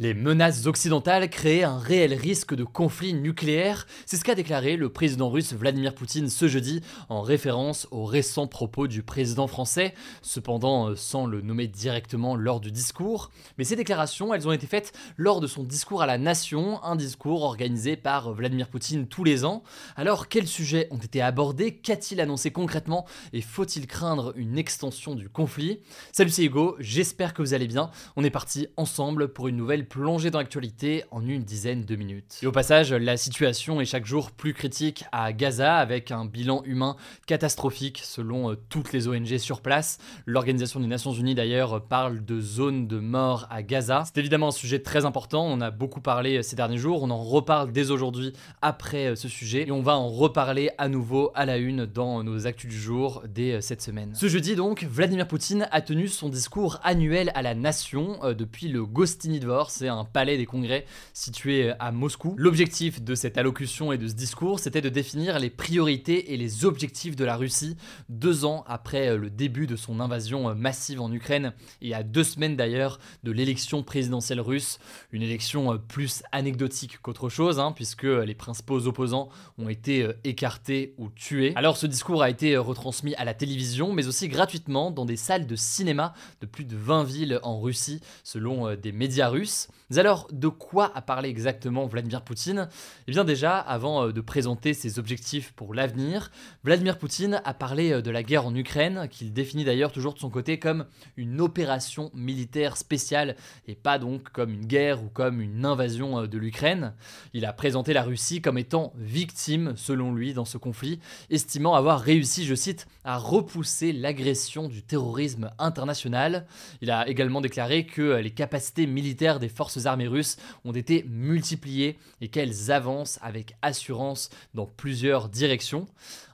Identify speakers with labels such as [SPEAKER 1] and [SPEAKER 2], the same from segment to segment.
[SPEAKER 1] Les menaces occidentales créaient un réel risque de conflit nucléaire, c'est ce qu'a déclaré le président russe Vladimir Poutine ce jeudi en référence aux récents propos du président français, cependant euh, sans le nommer directement lors du discours. Mais ces déclarations, elles ont été faites lors de son discours à la nation, un discours organisé par Vladimir Poutine tous les ans. Alors quels sujets ont été abordés? Qu'a-t-il annoncé concrètement? Et faut-il craindre une extension du conflit? Salut c'est Hugo, j'espère que vous allez bien. On est parti ensemble pour une nouvelle plonger dans l'actualité en une dizaine de minutes. Et au passage, la situation est chaque jour plus critique à Gaza avec un bilan humain catastrophique selon euh, toutes les ONG sur place. L'Organisation des Nations Unies d'ailleurs parle de zone de mort à Gaza. C'est évidemment un sujet très important, on a beaucoup parlé euh, ces derniers jours, on en reparle dès aujourd'hui après euh, ce sujet et on va en reparler à nouveau à la une dans nos actus du jour dès cette semaine. Ce jeudi donc, Vladimir Poutine a tenu son discours annuel à la nation depuis le Gostiny Dvor, c'est un palais des congrès situé à Moscou. L'objectif de cette allocution et de ce discours, c'était de définir les priorités et les objectifs de la Russie deux ans après le début de son invasion massive en Ukraine et à deux semaines d'ailleurs de l'élection présidentielle russe, une élection plus anecdotique qu'autre chose, hein, puisque les principaux opposants ont été écartés ou tués. Alors ce discours a été retransmis à la télévision, mais aussi gratuitement dans des salles de cinéma de plus de 20 villes en Russie, selon des médias russes. Mais alors, de quoi a parlé exactement Vladimir Poutine? Eh bien déjà, avant euh, de présenter ses objectifs pour l'avenir, Vladimir Poutine a parlé euh, de la guerre en Ukraine, qu'il définit d'ailleurs toujours de son côté comme une opération militaire spéciale, et pas donc comme une guerre ou comme une invasion euh, de l'Ukraine. Il a présenté la Russie comme étant victime, selon lui, dans ce conflit, estimant avoir réussi, je cite, à repousser l'agression du terrorisme international. Il a également déclaré que les capacités militaires des forces armées russes ont été multipliées et qu'elles avancent avec assurance dans plusieurs directions.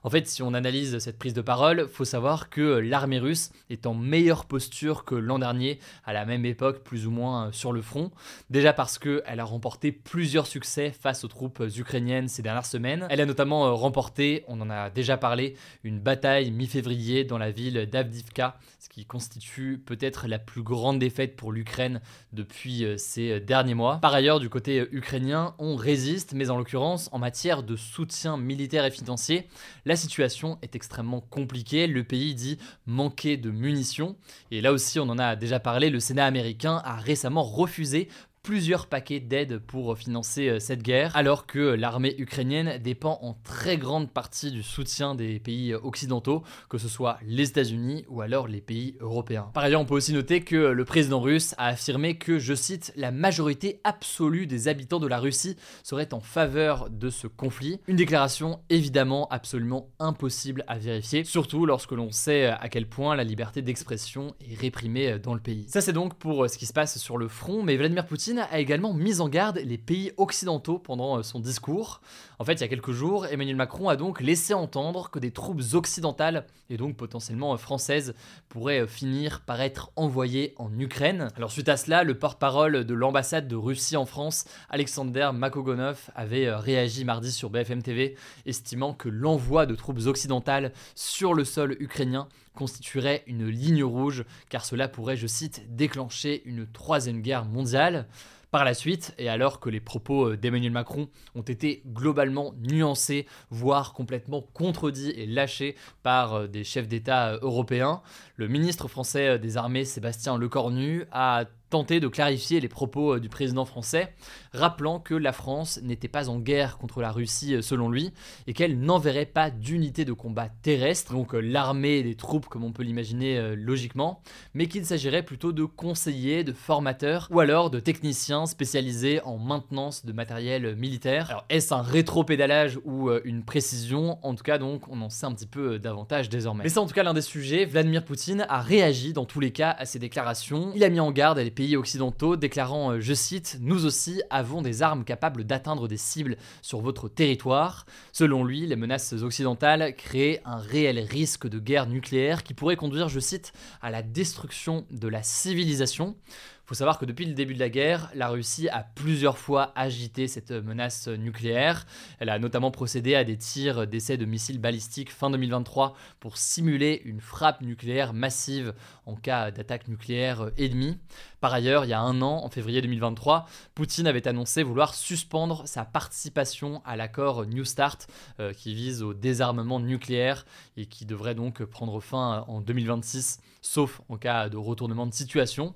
[SPEAKER 1] En fait, si on analyse cette prise de parole, faut savoir que l'armée russe est en meilleure posture que l'an dernier, à la même époque, plus ou moins euh, sur le front. Déjà parce qu'elle a remporté plusieurs succès face aux troupes ukrainiennes ces dernières semaines. Elle a notamment euh, remporté, on en a déjà parlé, une bataille mi-février dans la ville d'Avdivka, ce qui constitue peut-être la plus grande défaite pour l'Ukraine depuis euh, ces derniers mois. Par ailleurs, du côté ukrainien, on résiste, mais en l'occurrence, en matière de soutien militaire et financier, la situation est extrêmement compliquée. Le pays dit manquer de munitions. Et là aussi, on en a déjà parlé, le Sénat américain a récemment refusé plusieurs paquets d'aide pour financer euh, cette guerre, alors que l'armée ukrainienne dépend en très grande partie du soutien des pays occidentaux, que ce soit les États-Unis ou alors les pays européens. Par ailleurs, on peut aussi noter que le président russe a affirmé que, je cite, la majorité absolue des habitants de la Russie serait en faveur de ce conflit. Une déclaration évidemment absolument impossible à vérifier, surtout lorsque l'on sait à quel point la liberté d'expression est réprimée dans le pays. Ça c'est donc pour ce qui se passe sur le front, mais Vladimir Poutine a également mis en garde les pays occidentaux pendant euh, son discours. En fait, il y a quelques jours, Emmanuel Macron a donc laissé entendre que des troupes occidentales, et donc potentiellement euh, françaises, pourraient euh, finir par être envoyées en Ukraine. Alors suite à cela, le porte-parole de l'ambassade de Russie en France, Alexander Makogonov, avait réagi mardi sur BFM TV, estimant que l'envoi de troupes occidentales sur le sol ukrainien constituerait une ligne rouge, car cela pourrait, je cite, déclencher une troisième guerre mondiale. Par la suite, et alors que les propos euh, d'Emmanuel Macron ont été globalement nuancés, voire complètement contredits et lâchés par euh, des chefs d'État euh, européens, le ministre français des Armées, Sébastien Lecornu, a tenté de clarifier les propos euh, du président français, rappelant que la France n'était pas en guerre contre la Russie euh, selon lui, et qu'elle n'enverrait pas d'unité de combat terrestre, donc euh, l'armée des troupes comme on peut l'imaginer logiquement, mais qu'il s'agirait plutôt de conseillers, de formateurs, ou alors de techniciens spécialisés en maintenance de matériel militaire. Alors est-ce un rétro-pédalage ou une précision? En tout cas donc on en sait un petit peu davantage désormais. Mais c'est en tout cas l'un des sujets, Vladimir Poutine a réagi dans tous les cas à ces déclarations, il a mis en garde les pays occidentaux, déclarant, euh, je cite, Nous aussi avons des armes capables d'atteindre des cibles sur votre territoire. Selon lui, les menaces occidentales créent un réel risque de guerre nucléaire qui pourrait conduire, je cite, à la destruction de la civilisation faut savoir que depuis le début de la guerre, la Russie a plusieurs fois agité cette menace nucléaire. Elle a notamment procédé à des tirs d'essais de missiles balistiques fin 2023 pour simuler une frappe nucléaire massive en cas d'attaque nucléaire ennemie. Par ailleurs, il y a un an, en février 2023, Poutine avait annoncé vouloir suspendre sa participation à l'accord New Start euh, qui vise au désarmement nucléaire et qui devrait donc prendre fin en 2026, sauf en cas de retournement de situation.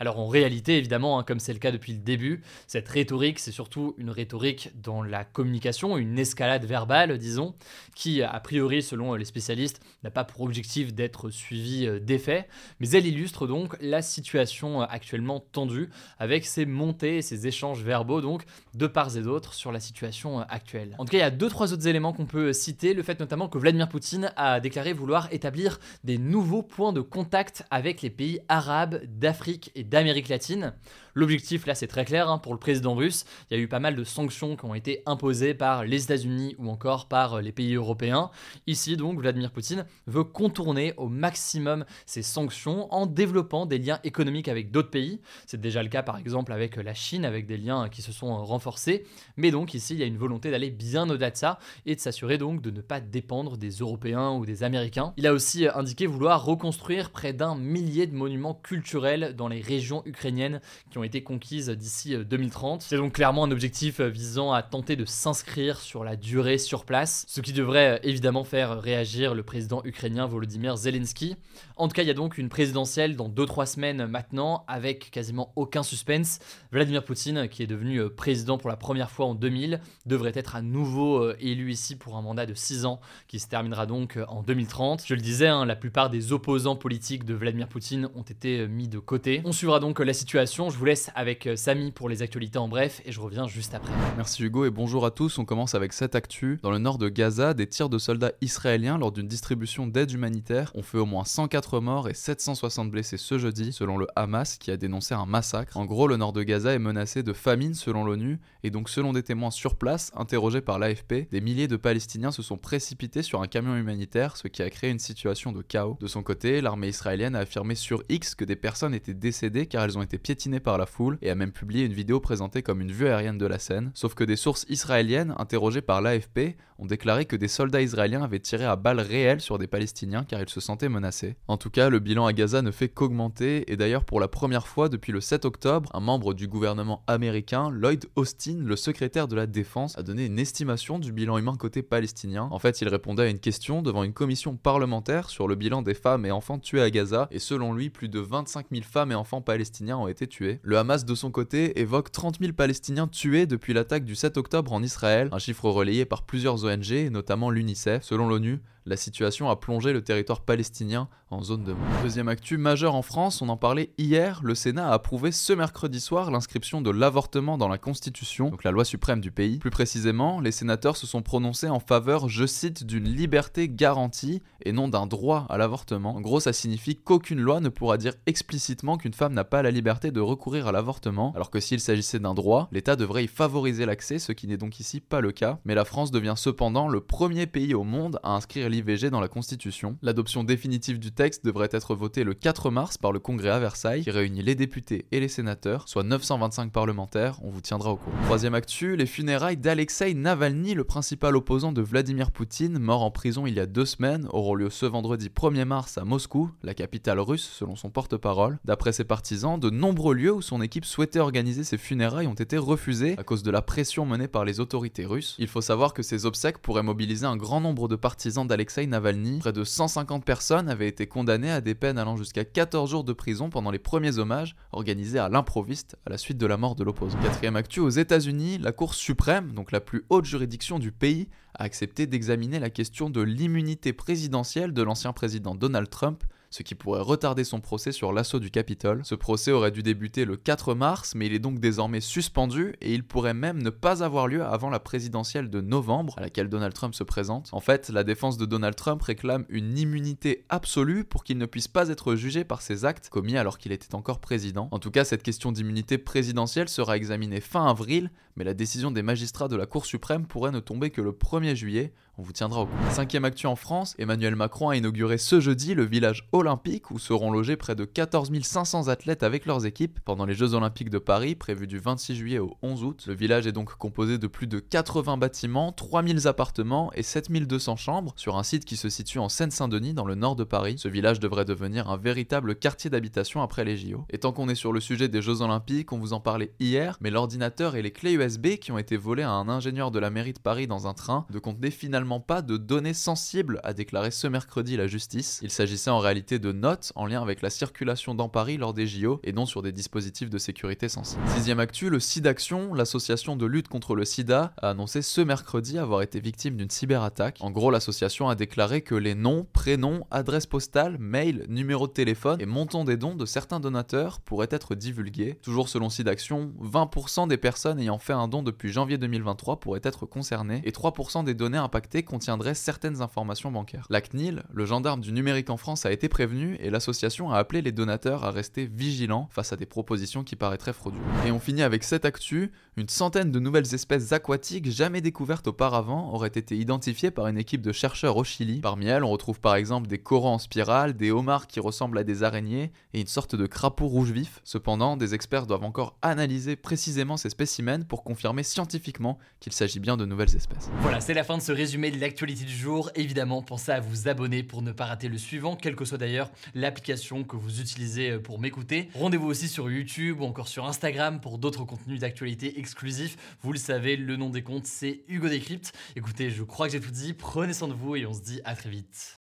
[SPEAKER 1] Alors en réalité, évidemment, hein, comme c'est le cas depuis le début, cette rhétorique, c'est surtout une rhétorique dans la communication, une escalade verbale, disons, qui, a priori, selon les spécialistes, n'a pas pour objectif d'être suivie euh, d'effets, mais elle illustre donc la situation actuellement tendue avec ces montées ces échanges verbaux, donc, de part et d'autre sur la situation actuelle. En tout cas, il y a deux, trois autres éléments qu'on peut citer, le fait notamment que Vladimir Poutine a déclaré vouloir établir des nouveaux points de contact avec les pays arabes d'Afrique et d'Amérique latine. L'objectif là c'est très clair hein, pour le président russe, il y a eu pas mal de sanctions qui ont été imposées par les États-Unis ou encore par euh, les pays européens. Ici donc Vladimir Poutine veut contourner au maximum ces sanctions en développant des liens économiques avec d'autres pays. C'est déjà le cas par exemple avec la Chine avec des liens qui se sont renforcés, mais donc ici il y a une volonté d'aller bien au-delà de ça et de s'assurer donc de ne pas dépendre des Européens ou des Américains. Il a aussi indiqué vouloir reconstruire près d'un millier de monuments culturels dans les régions ukrainiennes qui ont été conquises d'ici 2030. Euh, C'est donc clairement un objectif euh, visant à tenter de s'inscrire sur la durée sur place, ce qui devrait euh, évidemment faire réagir le président ukrainien Volodymyr Zelensky. En tout cas, il y a donc une présidentielle dans 2-3 semaines maintenant, avec quasiment aucun suspense. Vladimir Poutine, qui est devenu président pour la première fois en 2000, devrait être à nouveau élu ici pour un mandat de 6 ans, qui se terminera donc en 2030. Je le disais, hein, la plupart des opposants politiques de Vladimir Poutine ont été mis de côté. On suivra donc la situation. Je vous avec euh, Samy pour les actualités en bref et je reviens juste après.
[SPEAKER 2] Merci Hugo et bonjour à tous. On commence avec cette actu. Dans le nord de Gaza, des tirs de soldats israéliens lors d'une distribution d'aide humanitaire ont fait au moins 104 morts et 760 blessés ce jeudi, selon le Hamas qui a dénoncé un massacre. En gros, le nord de Gaza est menacé de famine selon l'ONU et donc selon des témoins sur place interrogés par l'AFP, des milliers de Palestiniens se sont précipités sur un camion humanitaire, ce qui a créé une situation de chaos. De son côté, l'armée israélienne a affirmé sur X que des personnes étaient décédées car elles ont été piétinées par la foule et a même publié une vidéo présentée comme une vue aérienne de la scène. Sauf que des sources israéliennes, interrogées par l'AFP, ont déclaré que des soldats israéliens avaient tiré à balles réelles sur des Palestiniens car ils se sentaient menacés. En tout cas, le bilan à Gaza ne fait qu'augmenter et d'ailleurs pour la première fois depuis le 7 octobre, un membre du gouvernement américain, Lloyd Austin, le secrétaire de la défense, a donné une estimation du bilan humain côté palestinien. En fait, il répondait à une question devant une commission parlementaire sur le bilan des femmes et enfants tués à Gaza et selon lui, plus de 25 000 femmes et enfants palestiniens ont été tués. Le Hamas de son côté évoque 30 000 Palestiniens tués depuis l'attaque du 7 octobre en Israël, un chiffre relayé par plusieurs ONG, notamment l'UNICEF. Selon l'ONU, la situation a plongé le territoire palestinien en zone de mort. Deuxième actu majeure en France, on en parlait hier, le Sénat a approuvé ce mercredi soir l'inscription de l'avortement dans la Constitution, donc la loi suprême du pays. Plus précisément, les sénateurs se sont prononcés en faveur, je cite, d'une liberté garantie et non d'un droit à l'avortement. En gros, ça signifie qu'aucune loi ne pourra dire explicitement qu'une femme n'a pas la liberté de recourir à l'avortement, alors que s'il s'agissait d'un droit, l'État devrait y favoriser l'accès, ce qui n'est donc ici pas le cas. Mais la France devient cependant le premier pays au monde à inscrire l'IVG dans la Constitution. L'adoption définitive du texte devrait être votée le 4 mars par le Congrès à Versailles, qui réunit les députés et les sénateurs, soit 925 parlementaires, on vous tiendra au courant. Troisième actu, les funérailles d'Alexei Navalny, le principal opposant de Vladimir Poutine, mort en prison il y a deux semaines, auront lieu ce vendredi 1er mars à Moscou, la capitale russe selon son porte-parole. D'après ses partisans, de nombreux lieux où son équipe souhaitait organiser ses funérailles ont été refusés à cause de la pression menée par les autorités russes. Il faut savoir que ces obsèques pourraient mobiliser un grand nombre de partisans d'Alexei Alexei Navalny. Près de 150 personnes avaient été condamnées à des peines allant jusqu'à 14 jours de prison pendant les premiers hommages organisés à l'improviste à la suite de la mort de l'opposant. Quatrième actu, aux États-Unis, la Cour suprême, donc la plus haute juridiction du pays, a accepté d'examiner la question de l'immunité présidentielle de l'ancien président Donald Trump ce qui pourrait retarder son procès sur l'assaut du Capitole. Ce procès aurait dû débuter le 4 mars, mais il est donc désormais suspendu et il pourrait même ne pas avoir lieu avant la présidentielle de novembre, à laquelle Donald Trump se présente. En fait, la défense de Donald Trump réclame une immunité absolue pour qu'il ne puisse pas être jugé par ses actes commis alors qu'il était encore président. En tout cas, cette question d'immunité présidentielle sera examinée fin avril, mais la décision des magistrats de la Cour suprême pourrait ne tomber que le 1er juillet, on vous tiendra au courant. Cinquième actu en France, Emmanuel Macron a inauguré ce jeudi le village olympique où seront logés près de 14 500 athlètes avec leurs équipes pendant les Jeux olympiques de Paris prévus du 26 juillet au 11 août. Le village est donc composé de plus de 80 bâtiments, 3000 appartements et 7200 chambres sur un site qui se situe en Seine-Saint-Denis dans le nord de Paris. Ce village devrait devenir un véritable quartier d'habitation après les JO. Et tant qu'on est sur le sujet des Jeux olympiques, on vous en parlait hier, mais l'ordinateur et les clés USB qui ont été volés à un ingénieur de la mairie de Paris dans un train ne contenaient finalement pas de données sensibles, a déclaré ce mercredi la justice. Il s'agissait en réalité de notes en lien avec la circulation dans Paris lors des JO et non sur des dispositifs de sécurité sensibles. Sixième actu, le SIDAction, l'association de lutte contre le sida, a annoncé ce mercredi avoir été victime d'une cyberattaque. En gros, l'association a déclaré que les noms, prénoms, adresses postales, mails, numéros de téléphone et montants des dons de certains donateurs pourraient être divulgués. Toujours selon SIDAction, 20% des personnes ayant fait un don depuis janvier 2023 pourraient être concernées et 3% des données impactées contiendrait certaines informations bancaires. La CNIL, le gendarme du numérique en France, a été prévenu et l'association a appelé les donateurs à rester vigilants face à des propositions qui paraîtraient frauduleuses. Et on finit avec cette actu, une centaine de nouvelles espèces aquatiques jamais découvertes auparavant auraient été identifiées par une équipe de chercheurs au Chili. Parmi elles, on retrouve par exemple des coraux en spirale, des homards qui ressemblent à des araignées et une sorte de crapaud rouge vif. Cependant, des experts doivent encore analyser précisément ces spécimens pour confirmer scientifiquement qu'il s'agit bien de nouvelles espèces.
[SPEAKER 1] Voilà, c'est la fin de ce résumé de l'actualité du jour. Évidemment, pensez à vous abonner pour ne pas rater le suivant, quelle que soit d'ailleurs l'application que vous utilisez euh, pour m'écouter. Rendez-vous aussi sur YouTube ou encore sur Instagram pour d'autres contenus d'actualité exclusifs. Vous le savez, le nom des comptes, c'est Hugo Décrypte. Écoutez, je crois que j'ai tout dit. Prenez soin de vous et on se dit à très vite.